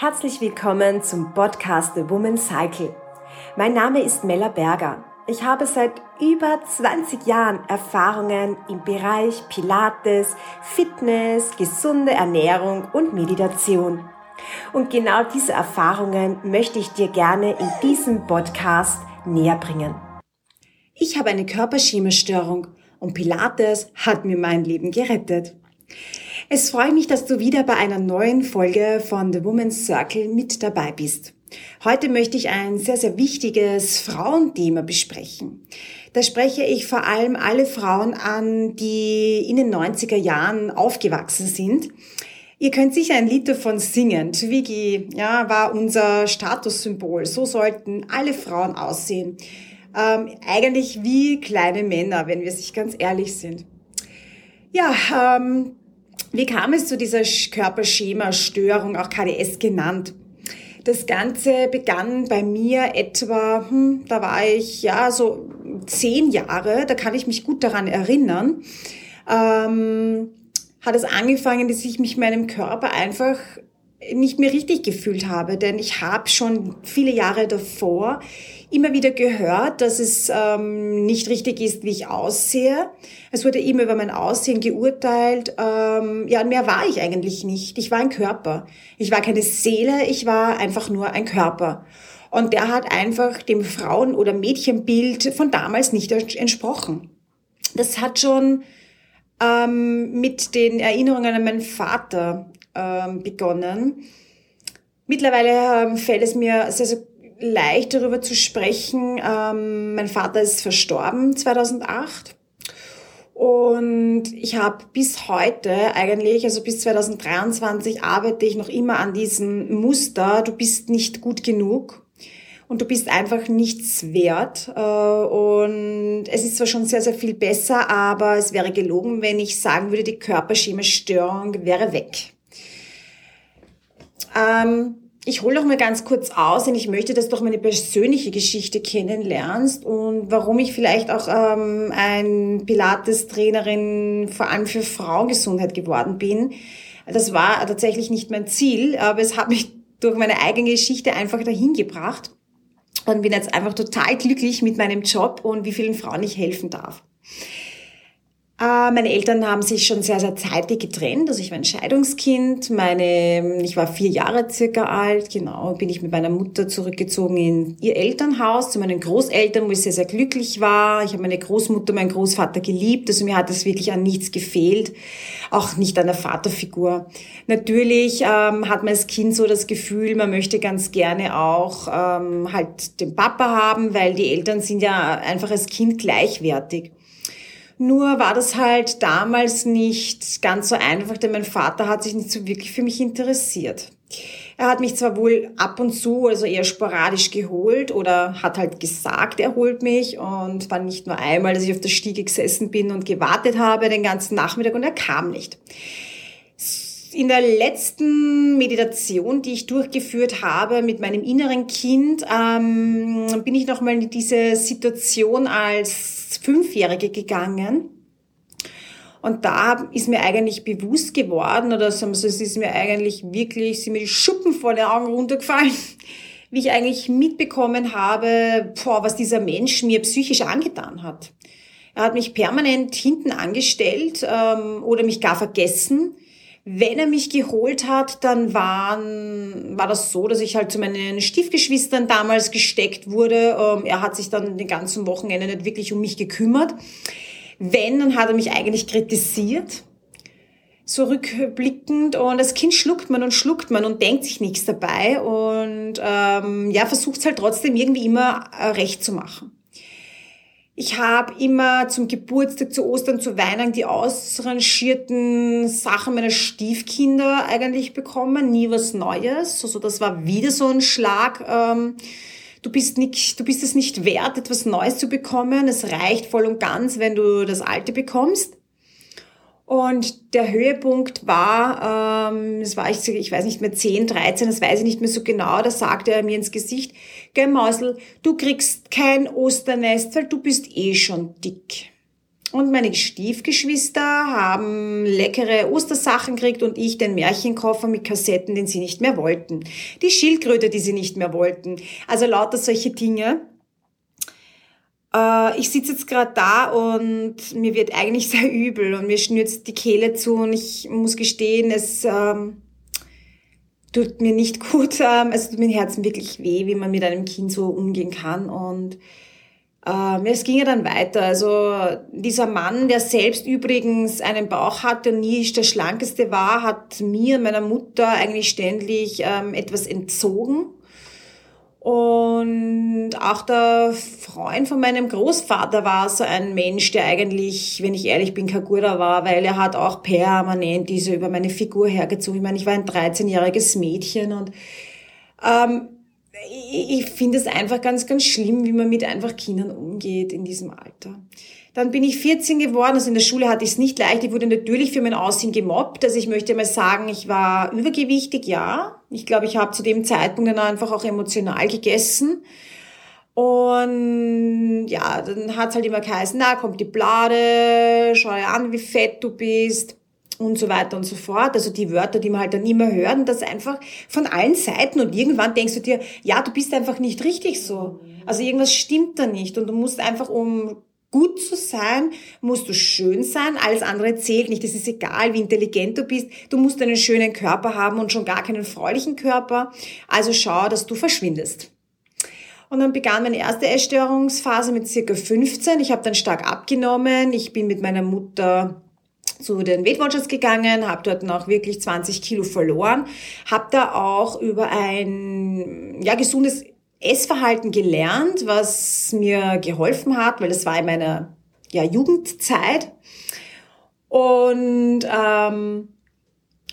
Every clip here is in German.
Herzlich willkommen zum Podcast The Woman Cycle. Mein Name ist Mella Berger. Ich habe seit über 20 Jahren Erfahrungen im Bereich Pilates, Fitness, gesunde Ernährung und Meditation. Und genau diese Erfahrungen möchte ich dir gerne in diesem Podcast näher bringen. Ich habe eine Körperschemastörung und Pilates hat mir mein Leben gerettet. Es freut mich, dass du wieder bei einer neuen Folge von The Woman's Circle mit dabei bist. Heute möchte ich ein sehr, sehr wichtiges Frauenthema besprechen. Da spreche ich vor allem alle Frauen an, die in den 90er Jahren aufgewachsen sind. Ihr könnt sicher ein Lied davon singen. Twiggy, ja, war unser Statussymbol. So sollten alle Frauen aussehen. Ähm, eigentlich wie kleine Männer, wenn wir sich ganz ehrlich sind. Ja, ähm, wie kam es zu dieser Körperschema-Störung, auch KDS genannt? Das Ganze begann bei mir etwa, hm, da war ich ja so zehn Jahre, da kann ich mich gut daran erinnern. Ähm, hat es angefangen, dass ich mich meinem Körper einfach nicht mehr richtig gefühlt habe, denn ich habe schon viele Jahre davor immer wieder gehört, dass es ähm, nicht richtig ist, wie ich aussehe. Es wurde immer über mein Aussehen geurteilt. Ähm, ja, mehr war ich eigentlich nicht. Ich war ein Körper. Ich war keine Seele, ich war einfach nur ein Körper. Und der hat einfach dem Frauen- oder Mädchenbild von damals nicht entsprochen. Das hat schon ähm, mit den Erinnerungen an meinen Vater ähm, begonnen. Mittlerweile ähm, fällt es mir sehr, sehr leicht darüber zu sprechen. Ähm, mein Vater ist verstorben 2008. Und ich habe bis heute eigentlich, also bis 2023 arbeite ich noch immer an diesem Muster, du bist nicht gut genug und du bist einfach nichts wert. Äh, und es ist zwar schon sehr, sehr viel besser, aber es wäre gelogen, wenn ich sagen würde, die Körperschema-Störung wäre weg. Ähm, ich hole noch mal ganz kurz aus, denn ich möchte, dass du auch meine persönliche Geschichte kennenlernst und warum ich vielleicht auch ähm, ein Pilates-Trainerin vor allem für Frauengesundheit geworden bin. Das war tatsächlich nicht mein Ziel, aber es hat mich durch meine eigene Geschichte einfach dahin gebracht und bin jetzt einfach total glücklich mit meinem Job und wie vielen Frauen ich helfen darf. Äh, meine Eltern haben sich schon sehr, sehr zeitig getrennt. Also ich war ein Scheidungskind. Meine, ich war vier Jahre circa alt. Genau, bin ich mit meiner Mutter zurückgezogen in ihr Elternhaus zu meinen Großeltern, wo ich sehr, sehr glücklich war. Ich habe meine Großmutter, meinen Großvater geliebt. Also mir hat es wirklich an nichts gefehlt. Auch nicht an der Vaterfigur. Natürlich ähm, hat man als Kind so das Gefühl, man möchte ganz gerne auch ähm, halt den Papa haben, weil die Eltern sind ja einfach als Kind gleichwertig. Nur war das halt damals nicht ganz so einfach, denn mein Vater hat sich nicht so wirklich für mich interessiert. Er hat mich zwar wohl ab und zu, also eher sporadisch geholt oder hat halt gesagt, er holt mich und war nicht nur einmal, dass ich auf der Stiege gesessen bin und gewartet habe den ganzen Nachmittag und er kam nicht. In der letzten Meditation, die ich durchgeführt habe mit meinem inneren Kind, ähm, bin ich nochmal in diese Situation als Fünfjährige gegangen. Und da ist mir eigentlich bewusst geworden, oder so, es ist mir eigentlich wirklich, sind mir die Schuppen vor den Augen runtergefallen, wie ich eigentlich mitbekommen habe, boah, was dieser Mensch mir psychisch angetan hat. Er hat mich permanent hinten angestellt ähm, oder mich gar vergessen. Wenn er mich geholt hat, dann waren, war das so, dass ich halt zu meinen Stiefgeschwistern damals gesteckt wurde. Ähm, er hat sich dann den ganzen Wochenende nicht wirklich um mich gekümmert. Wenn, dann hat er mich eigentlich kritisiert so rückblickend und das Kind schluckt man und schluckt man und denkt sich nichts dabei und ähm, ja versucht es halt trotzdem irgendwie immer äh, recht zu machen. Ich habe immer zum Geburtstag, zu Ostern, zu Weihnachten die ausrangierten Sachen meiner Stiefkinder eigentlich bekommen, nie was Neues. Also das war wieder so ein Schlag. Ähm, du bist nicht, du bist es nicht wert, etwas Neues zu bekommen. Es reicht voll und ganz, wenn du das Alte bekommst. Und der Höhepunkt war, ähm, das war ich, ich weiß nicht mehr, 10, 13, das weiß ich nicht mehr so genau, da sagte er mir ins Gesicht, gell Mausel, du kriegst kein Osternest, weil du bist eh schon dick. Und meine Stiefgeschwister haben leckere Ostersachen gekriegt und ich den Märchenkoffer mit Kassetten, den sie nicht mehr wollten. Die Schildkröte, die sie nicht mehr wollten. Also lauter solche Dinge. Äh, ich sitze jetzt gerade da und mir wird eigentlich sehr übel und mir schnürzt die Kehle zu und ich muss gestehen, es ähm, tut mir nicht gut. Ähm, es tut mir Herzen wirklich weh, wie man mit einem Kind so umgehen kann und ähm, es ging ja dann weiter. Also dieser Mann, der selbst übrigens einen Bauch hatte und nie der schlankeste war, hat mir meiner Mutter eigentlich ständig ähm, etwas entzogen. Und auch der Freund von meinem Großvater war so ein Mensch, der eigentlich, wenn ich ehrlich bin, kein guter war, weil er hat auch permanent diese über meine Figur hergezogen. Ich meine, ich war ein 13-jähriges Mädchen und ähm, ich finde es einfach ganz, ganz schlimm, wie man mit einfach Kindern umgeht in diesem Alter. Dann bin ich 14 geworden, also in der Schule hatte ich es nicht leicht. Ich wurde natürlich für mein Aussehen gemobbt. Also ich möchte mal sagen, ich war übergewichtig, ja. Ich glaube, ich habe zu dem Zeitpunkt dann einfach auch emotional gegessen. Und ja, dann hat es halt immer geheißen, na, kommt die Blade, schau dir an, wie fett du bist und so weiter und so fort. Also die Wörter, die man halt dann immer hört und das einfach von allen Seiten und irgendwann denkst du dir, ja, du bist einfach nicht richtig so. Also irgendwas stimmt da nicht und du musst einfach, um gut zu sein, musst du schön sein, alles andere zählt nicht. Es ist egal, wie intelligent du bist, du musst einen schönen Körper haben und schon gar keinen freulichen Körper. Also schau, dass du verschwindest. Und dann begann meine erste Essstörungsphase mit circa 15. Ich habe dann stark abgenommen. Ich bin mit meiner Mutter zu den Weight Watchers gegangen, habe dort noch wirklich 20 Kilo verloren, habe da auch über ein ja, gesundes Essverhalten gelernt, was mir geholfen hat, weil das war in meiner ja, Jugendzeit. Und ähm,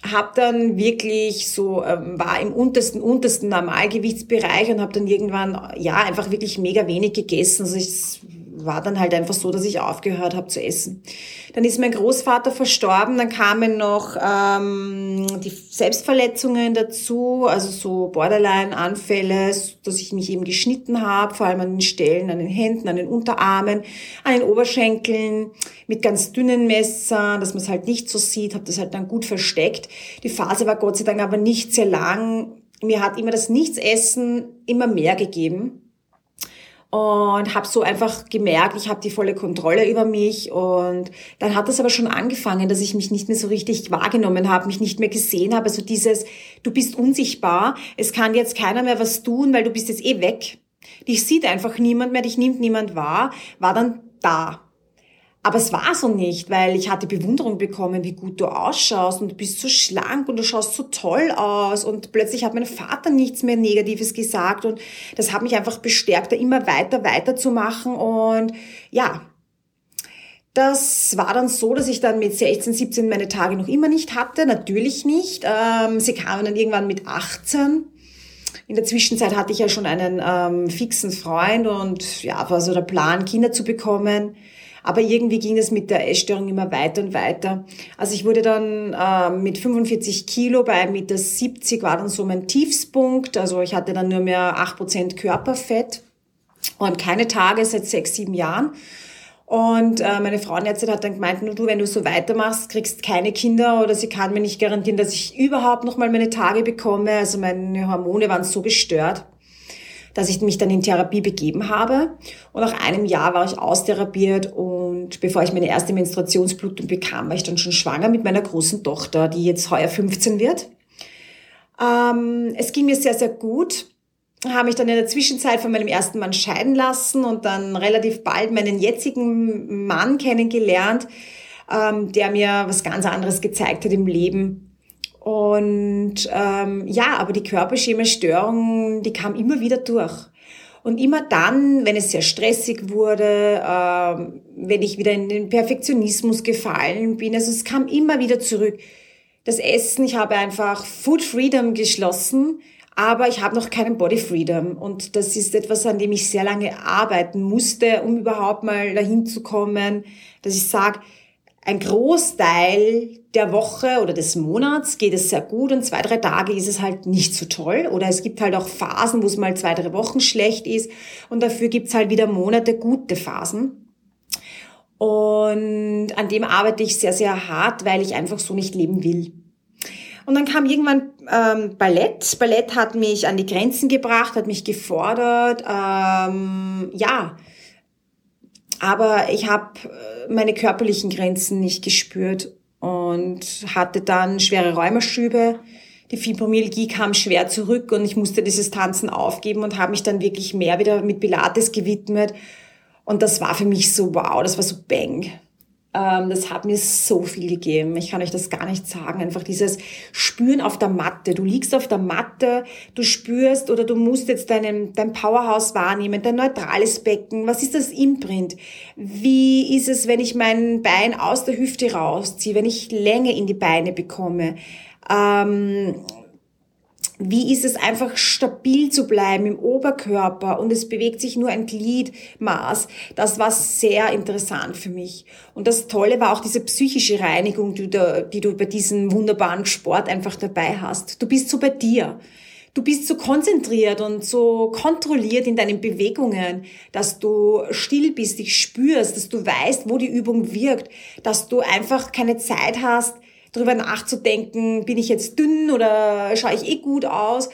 habe dann wirklich so ähm, war im untersten untersten Normalgewichtsbereich und habe dann irgendwann ja einfach wirklich mega wenig gegessen. Also ich war dann halt einfach so, dass ich aufgehört habe zu essen. Dann ist mein Großvater verstorben, dann kamen noch ähm, die Selbstverletzungen dazu, also so Borderline-Anfälle, dass ich mich eben geschnitten habe, vor allem an den Stellen, an den Händen, an den Unterarmen, an den Oberschenkeln, mit ganz dünnen Messern, dass man es halt nicht so sieht, habe das halt dann gut versteckt. Die Phase war Gott sei Dank aber nicht sehr lang. Mir hat immer das Nichtsessen immer mehr gegeben und habe so einfach gemerkt, ich habe die volle Kontrolle über mich und dann hat das aber schon angefangen, dass ich mich nicht mehr so richtig wahrgenommen habe, mich nicht mehr gesehen habe, also dieses du bist unsichtbar, es kann jetzt keiner mehr was tun, weil du bist jetzt eh weg. Dich sieht einfach niemand mehr, dich nimmt niemand wahr, war dann da. Aber es war so nicht, weil ich hatte Bewunderung bekommen, wie gut du ausschaust und du bist so schlank und du schaust so toll aus und plötzlich hat mein Vater nichts mehr Negatives gesagt und das hat mich einfach bestärkt, da immer weiter, weiter zu machen und ja, das war dann so, dass ich dann mit 16, 17 meine Tage noch immer nicht hatte, natürlich nicht. Ähm, sie kamen dann irgendwann mit 18. In der Zwischenzeit hatte ich ja schon einen ähm, fixen Freund und ja, war so der Plan, Kinder zu bekommen. Aber irgendwie ging es mit der Essstörung immer weiter und weiter. Also ich wurde dann äh, mit 45 Kilo bei 1,70 Meter war dann so mein Tiefspunkt. Also ich hatte dann nur mehr 8% Körperfett und keine Tage seit sechs, sieben Jahren. Und äh, meine Frauenärztin hat dann gemeint, nur du, wenn du so weitermachst, kriegst keine Kinder oder sie kann mir nicht garantieren, dass ich überhaupt noch mal meine Tage bekomme. Also meine Hormone waren so gestört dass ich mich dann in Therapie begeben habe. Und nach einem Jahr war ich austherapiert und bevor ich meine erste Menstruationsblutung bekam, war ich dann schon schwanger mit meiner großen Tochter, die jetzt heuer 15 wird. Ähm, es ging mir sehr, sehr gut habe mich dann in der Zwischenzeit von meinem ersten Mann scheiden lassen und dann relativ bald meinen jetzigen Mann kennengelernt, ähm, der mir was ganz anderes gezeigt hat im Leben. Und ähm, ja, aber die Körperschema-Störung, die kam immer wieder durch. Und immer dann, wenn es sehr stressig wurde, ähm, wenn ich wieder in den Perfektionismus gefallen bin, also es kam immer wieder zurück. Das Essen, ich habe einfach Food Freedom geschlossen, aber ich habe noch keinen Body Freedom. Und das ist etwas, an dem ich sehr lange arbeiten musste, um überhaupt mal dahin zu kommen, dass ich sage, ein Großteil der Woche oder des Monats geht es sehr gut und zwei, drei Tage ist es halt nicht so toll. Oder es gibt halt auch Phasen, wo es mal zwei, drei Wochen schlecht ist und dafür gibt es halt wieder Monate gute Phasen. Und an dem arbeite ich sehr, sehr hart, weil ich einfach so nicht leben will. Und dann kam irgendwann ähm, Ballett. Ballett hat mich an die Grenzen gebracht, hat mich gefordert. Ähm, ja, aber ich habe äh, meine körperlichen Grenzen nicht gespürt und hatte dann schwere Rheumaschübe. Die Fibromyalgie kam schwer zurück und ich musste dieses Tanzen aufgeben und habe mich dann wirklich mehr wieder mit Pilates gewidmet. Und das war für mich so wow, das war so bang. Ähm, das hat mir so viel gegeben. Ich kann euch das gar nicht sagen. Einfach dieses Spüren auf der Matte. Du liegst auf der Matte, du spürst oder du musst jetzt deinen, dein Powerhouse wahrnehmen, dein neutrales Becken. Was ist das Imprint? Wie ist es, wenn ich mein Bein aus der Hüfte rausziehe, wenn ich Länge in die Beine bekomme? Ähm, wie ist es einfach stabil zu bleiben im Oberkörper und es bewegt sich nur ein Gliedmaß. Das war sehr interessant für mich. Und das Tolle war auch diese psychische Reinigung, die du, die du bei diesem wunderbaren Sport einfach dabei hast. Du bist so bei dir. Du bist so konzentriert und so kontrolliert in deinen Bewegungen, dass du still bist, dich spürst, dass du weißt, wo die Übung wirkt, dass du einfach keine Zeit hast, darüber nachzudenken, bin ich jetzt dünn oder schaue ich eh gut aus.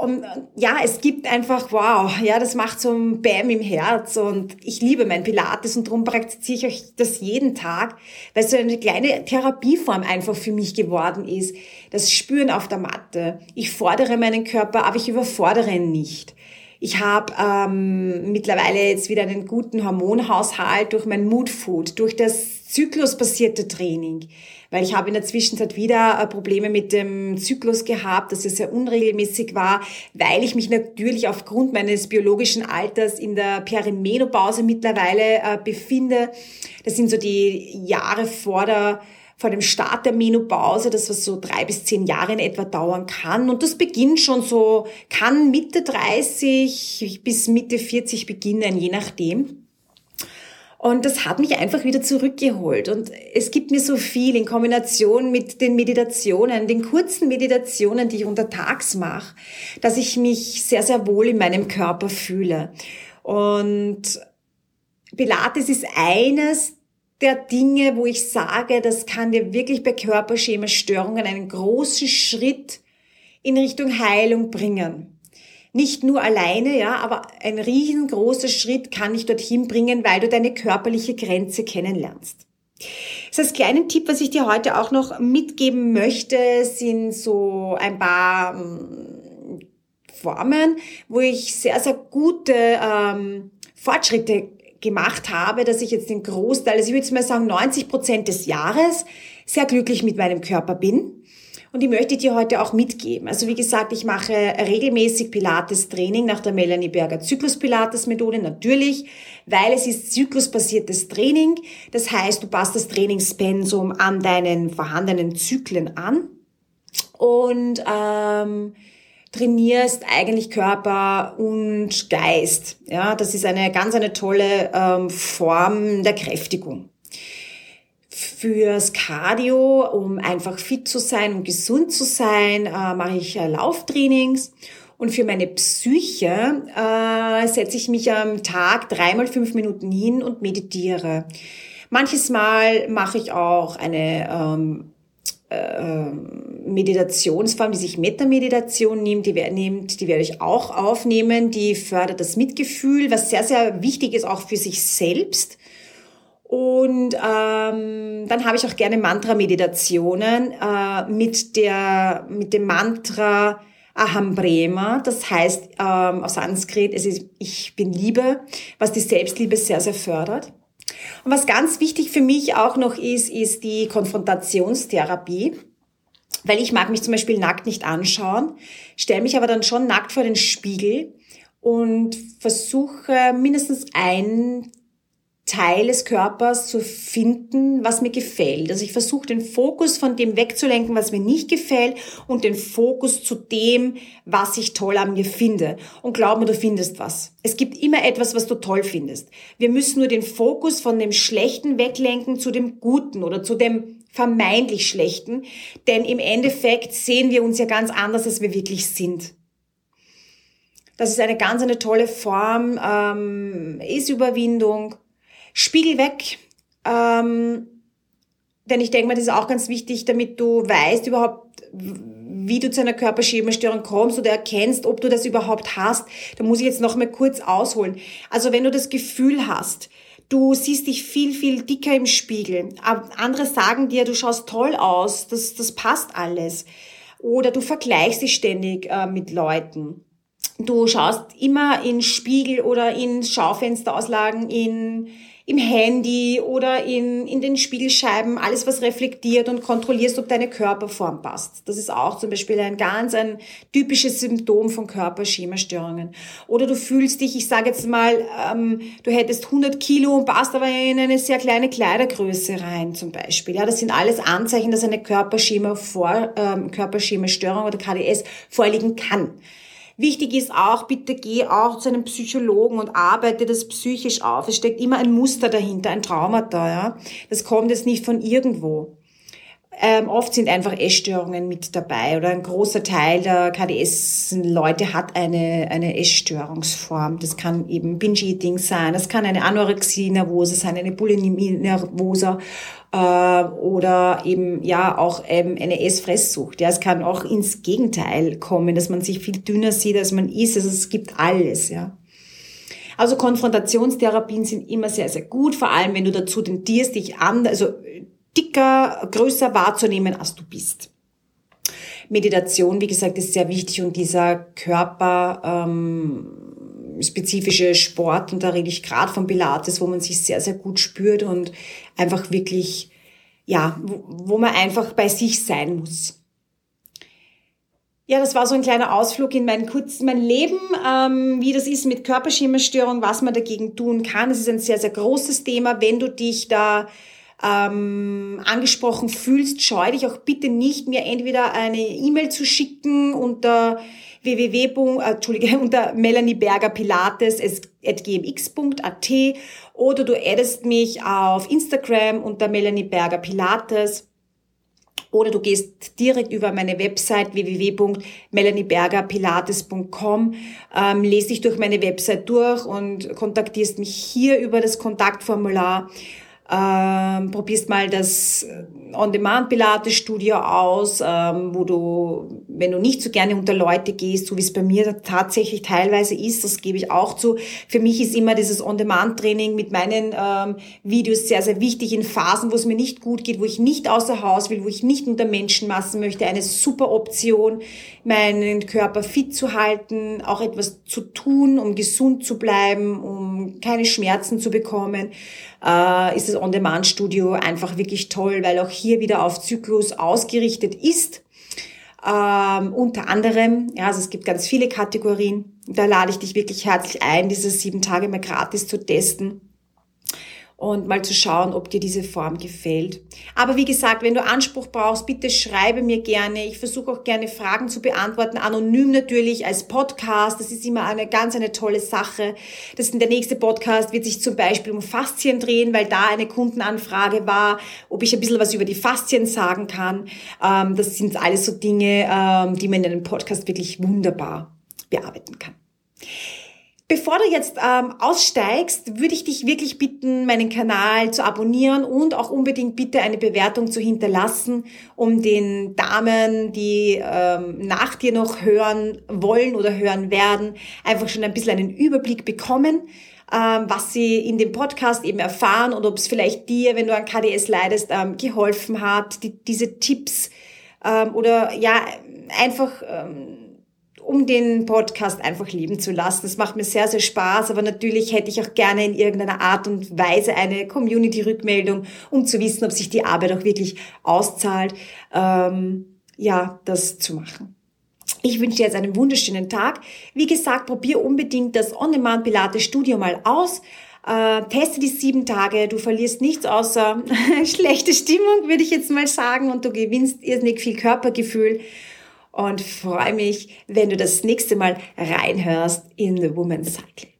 Und ja, es gibt einfach, wow, ja, das macht so ein Bäm im Herz und ich liebe mein Pilates und darum praktiziere ich euch das jeden Tag, weil es so eine kleine Therapieform einfach für mich geworden ist. Das Spüren auf der Matte. Ich fordere meinen Körper, aber ich überfordere ihn nicht. Ich habe ähm, mittlerweile jetzt wieder einen guten Hormonhaushalt durch mein Mood Food, durch das zyklusbasierte Training weil ich habe in der Zwischenzeit wieder äh, Probleme mit dem Zyklus gehabt, dass er sehr unregelmäßig war, weil ich mich natürlich aufgrund meines biologischen Alters in der Perimenopause mittlerweile äh, befinde. Das sind so die Jahre vor der vor dem Start der Menopause, das was so drei bis zehn Jahre in etwa dauern kann. Und das beginnt schon so, kann Mitte 30 bis Mitte 40 beginnen, je nachdem. Und das hat mich einfach wieder zurückgeholt. Und es gibt mir so viel in Kombination mit den Meditationen, den kurzen Meditationen, die ich untertags mache, dass ich mich sehr, sehr wohl in meinem Körper fühle. Und Pilates ist eines der Dinge, wo ich sage, das kann dir wirklich bei Körperschemastörungen einen großen Schritt in Richtung Heilung bringen nicht nur alleine, ja, aber ein riesengroßer Schritt kann dich dorthin bringen, weil du deine körperliche Grenze kennenlernst. Das heißt, kleinen Tipp, was ich dir heute auch noch mitgeben möchte, sind so ein paar ähm, Formen, wo ich sehr, sehr gute ähm, Fortschritte gemacht habe, dass ich jetzt den Großteil, also ich würde mal sagen 90 Prozent des Jahres sehr glücklich mit meinem Körper bin und die möchte ich dir heute auch mitgeben. Also wie gesagt, ich mache regelmäßig Pilates-Training nach der Melanie Berger Zyklus-Pilates-Methode, natürlich, weil es ist zyklusbasiertes Training. Das heißt, du passt das Trainingspensum an deinen vorhandenen Zyklen an und ähm, trainierst eigentlich Körper und Geist. Ja, das ist eine ganz eine tolle ähm, Form der Kräftigung fürs Cardio, um einfach fit zu sein und gesund zu sein, äh, mache ich äh, Lauftrainings. Und für meine Psyche äh, setze ich mich am Tag dreimal fünf Minuten hin und meditiere. Manches Mal mache ich auch eine ähm, äh, Meditationsform, die sich Metameditation nimmt, die, nimmt, die werde ich auch aufnehmen. Die fördert das Mitgefühl, was sehr, sehr wichtig ist auch für sich selbst und ähm, dann habe ich auch gerne Mantra-Meditationen äh, mit, der, mit dem Mantra Aham Brema. Das heißt ähm, aus Sanskrit, es ist Ich bin Liebe, was die Selbstliebe sehr, sehr fördert. Und was ganz wichtig für mich auch noch ist, ist die Konfrontationstherapie. Weil ich mag mich zum Beispiel nackt nicht anschauen, stelle mich aber dann schon nackt vor den Spiegel und versuche mindestens ein Teil des Körpers zu finden, was mir gefällt. Also ich versuche den Fokus von dem wegzulenken, was mir nicht gefällt und den Fokus zu dem, was ich toll an mir finde. Und glaub mir, du findest was. Es gibt immer etwas, was du toll findest. Wir müssen nur den Fokus von dem Schlechten weglenken zu dem Guten oder zu dem vermeintlich Schlechten. Denn im Endeffekt sehen wir uns ja ganz anders, als wir wirklich sind. Das ist eine ganz eine tolle Form, ähm, ist Überwindung Spiegel weg, Ähm, denn ich denke mal, das ist auch ganz wichtig, damit du weißt überhaupt, wie du zu einer Körperschemastörung kommst oder erkennst, ob du das überhaupt hast. Da muss ich jetzt noch mal kurz ausholen. Also wenn du das Gefühl hast, du siehst dich viel, viel dicker im Spiegel, andere sagen dir, du schaust toll aus, das, das passt alles. Oder du vergleichst dich ständig äh, mit Leuten. Du schaust immer in Spiegel oder in Schaufensterauslagen, in im Handy oder in, in den Spiegelscheiben alles, was reflektiert und kontrollierst, ob deine Körperform passt. Das ist auch zum Beispiel ein ganz ein typisches Symptom von Körperschemastörungen. Oder du fühlst dich, ich sage jetzt mal, ähm, du hättest 100 Kilo und passt aber in eine sehr kleine Kleidergröße rein zum Beispiel. Ja, das sind alles Anzeichen, dass eine Körperschema vor, ähm, Körperschemastörung oder KDS vorliegen kann. Wichtig ist auch, bitte geh auch zu einem Psychologen und arbeite das psychisch auf. Es steckt immer ein Muster dahinter, ein Traumata. Ja? Das kommt jetzt nicht von irgendwo. Ähm, oft sind einfach Essstörungen mit dabei oder ein großer Teil der KDS-Leute hat eine, eine Essstörungsform. Das kann eben Binge-Eating sein, das kann eine Anorexie nervosa sein, eine Bulimie nervosa äh, oder eben ja auch ähm, eine Essfresssucht. Ja, es kann auch ins Gegenteil kommen, dass man sich viel dünner sieht, als man ist. Also es gibt alles, ja. Also Konfrontationstherapien sind immer sehr, sehr gut, vor allem wenn du dazu tendierst, dich an, also dicker, größer wahrzunehmen, als du bist. Meditation, wie gesagt, ist sehr wichtig und dieser Körper ähm, spezifische Sport, und da rede ich gerade von Pilates, wo man sich sehr, sehr gut spürt und einfach wirklich, ja, wo, man einfach bei sich sein muss. Ja, das war so ein kleiner Ausflug in mein, kurz, mein Leben, ähm, wie das ist mit Körperschemastörung, was man dagegen tun kann. Es ist ein sehr, sehr großes Thema. Wenn du dich da ähm, angesprochen fühlst, scheu dich auch bitte nicht, mir entweder eine E-Mail zu schicken unter www. Entschuldige, unter Melanie Berger Pilates gmx.at oder du addest mich auf Instagram unter Melanie Berger Pilates oder du gehst direkt über meine Website www.melaniebergerpilates.com, ähm, lest dich durch meine Website durch und kontaktierst mich hier über das Kontaktformular ähm, probierst mal das äh, On-Demand-Pilates-Studio aus, ähm, wo du, wenn du nicht so gerne unter Leute gehst, so wie es bei mir tatsächlich teilweise ist, das gebe ich auch zu. Für mich ist immer dieses On-Demand-Training mit meinen ähm, Videos sehr, sehr wichtig in Phasen, wo es mir nicht gut geht, wo ich nicht außer Haus will, wo ich nicht unter Menschenmassen möchte. Eine super Option, meinen Körper fit zu halten, auch etwas zu tun, um gesund zu bleiben, um keine Schmerzen zu bekommen äh, ist das On-Demand-Studio einfach wirklich toll, weil auch hier wieder auf Zyklus ausgerichtet ist. Ähm, unter anderem, ja, also es gibt ganz viele Kategorien. Da lade ich dich wirklich herzlich ein, diese sieben Tage mal gratis zu testen und mal zu schauen, ob dir diese Form gefällt. Aber wie gesagt, wenn du Anspruch brauchst, bitte schreibe mir gerne. Ich versuche auch gerne Fragen zu beantworten, anonym natürlich als Podcast. Das ist immer eine ganz eine tolle Sache. Das der nächste Podcast wird sich zum Beispiel um Faszien drehen, weil da eine Kundenanfrage war, ob ich ein bisschen was über die Faszien sagen kann. Ähm, das sind alles so Dinge, ähm, die man in einem Podcast wirklich wunderbar bearbeiten kann. Bevor du jetzt ähm, aussteigst, würde ich dich wirklich bitten, meinen Kanal zu abonnieren und auch unbedingt bitte eine Bewertung zu hinterlassen, um den Damen, die ähm, nach dir noch hören wollen oder hören werden, einfach schon ein bisschen einen Überblick bekommen, ähm, was sie in dem Podcast eben erfahren und ob es vielleicht dir, wenn du an KDS leidest, ähm, geholfen hat, die, diese Tipps ähm, oder ja einfach ähm, um den Podcast einfach leben zu lassen. Das macht mir sehr, sehr Spaß, aber natürlich hätte ich auch gerne in irgendeiner Art und Weise eine Community-Rückmeldung, um zu wissen, ob sich die Arbeit auch wirklich auszahlt, ähm, ja, das zu machen. Ich wünsche dir jetzt einen wunderschönen Tag. Wie gesagt, probier unbedingt das On-Demand Pilates Studio mal aus. Äh, teste die sieben Tage, du verlierst nichts außer schlechte Stimmung, würde ich jetzt mal sagen, und du gewinnst irrsinnig viel Körpergefühl und freue mich, wenn du das nächste Mal reinhörst in The Woman's Cycling.